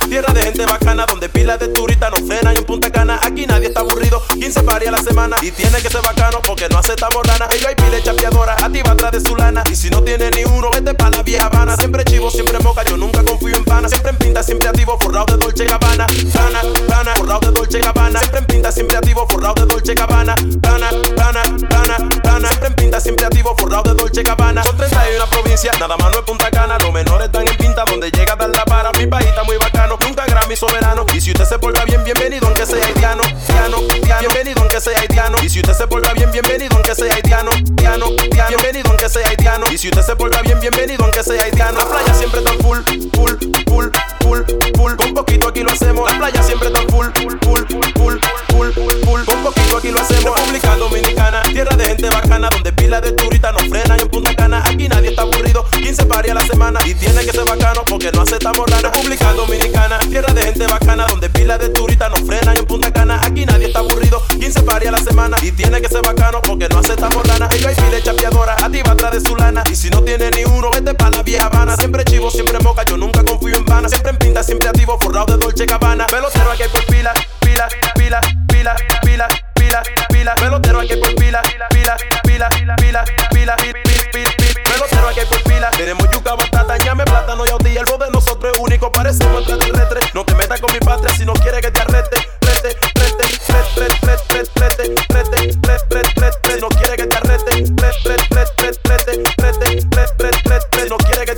Tierra de gente bacana, donde pilas de turistas no frenan en Punta Cana. Aquí nadie está aburrido, 15 pares a la semana. Y tiene que ser bacano porque no aceptamos rana. Ella hay pile chapeadora, activa atrás de su lana. Y si no tiene ni uno, vete pa' la vieja Habana. Siempre chivo, siempre moca, yo nunca confío en pana. Siempre en pinta, siempre activo, forrado de Dolce Gabbana. Gana, gana, forrado de Dolce Gabbana. Siempre en pinta, siempre activo, forrado de Dolce Gabbana. Gana, gana, gana, gana. Siempre en pinta, siempre activo, forrado de Dolce Gabbana. Son 31 provincias, nada más no es Punta Cana. Los menores están Y si usted se porta bien, bienvenido aunque sea haitiano. Bienvenido aunque sea haitiano. Y si usted se porta bien, bienvenido aunque sea haitiano. La playa siempre está full, full, full, full, full. Con poquito aquí lo hacemos. La playa siempre está full, full, full, full, full, full. Con poquito aquí lo hacemos. República Dominicana, tierra de gente bacana, donde pila de turistas no frenan en Punta Cana. Aquí nadie está aburrido, 15 pares a la semana. Y tiene que ser bacano porque no aceptamos la República Dominicana, tierra de gente bacana, donde pila de turistas no frenan en Punta Cana. Aquí nadie está aburrido, 15 pares a la semana. Y tiene que ser bacano porque no aceptamos lana. Ella hay pile chapeadora, activa atrás de su lana. Y si no tiene ni uno, vete pa' la vieja Habana. Siempre chivo, siempre moca, yo nunca confío en pana. Siempre en pinta, siempre activo, forrado de Dolce Gabbana. Pelotero hay por pila, pila, pila, pila, pila, pila, pila. Pelotero hay por pila, pila, pila, pila, pila, pila, Pelotero aquí hay por pila. Tenemos yuca, batata, ñame, plátano y autilla. El de nosotros es único, parecemos extraterrestres. No te metas con mi patria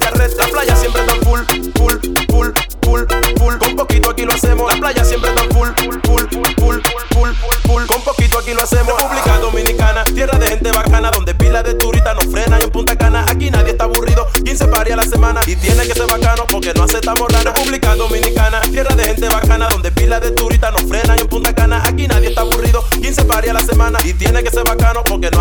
La playa siempre está full, full, full, full, full. Con poquito aquí lo hacemos. La playa siempre está full, full, full, full, full, full. Con poquito aquí lo hacemos. República Dominicana, tierra de gente bacana, donde pila de turistas no frenan en Punta Cana. Aquí nadie está aburrido, 15 pares a la semana. Y tiene que ser bacano porque no aceptamos la República Dominicana, tierra de gente bacana, donde pila de turistas no frenan en Punta Cana. Aquí nadie está aburrido, 15 pares a la semana. Y tiene que ser bacano porque no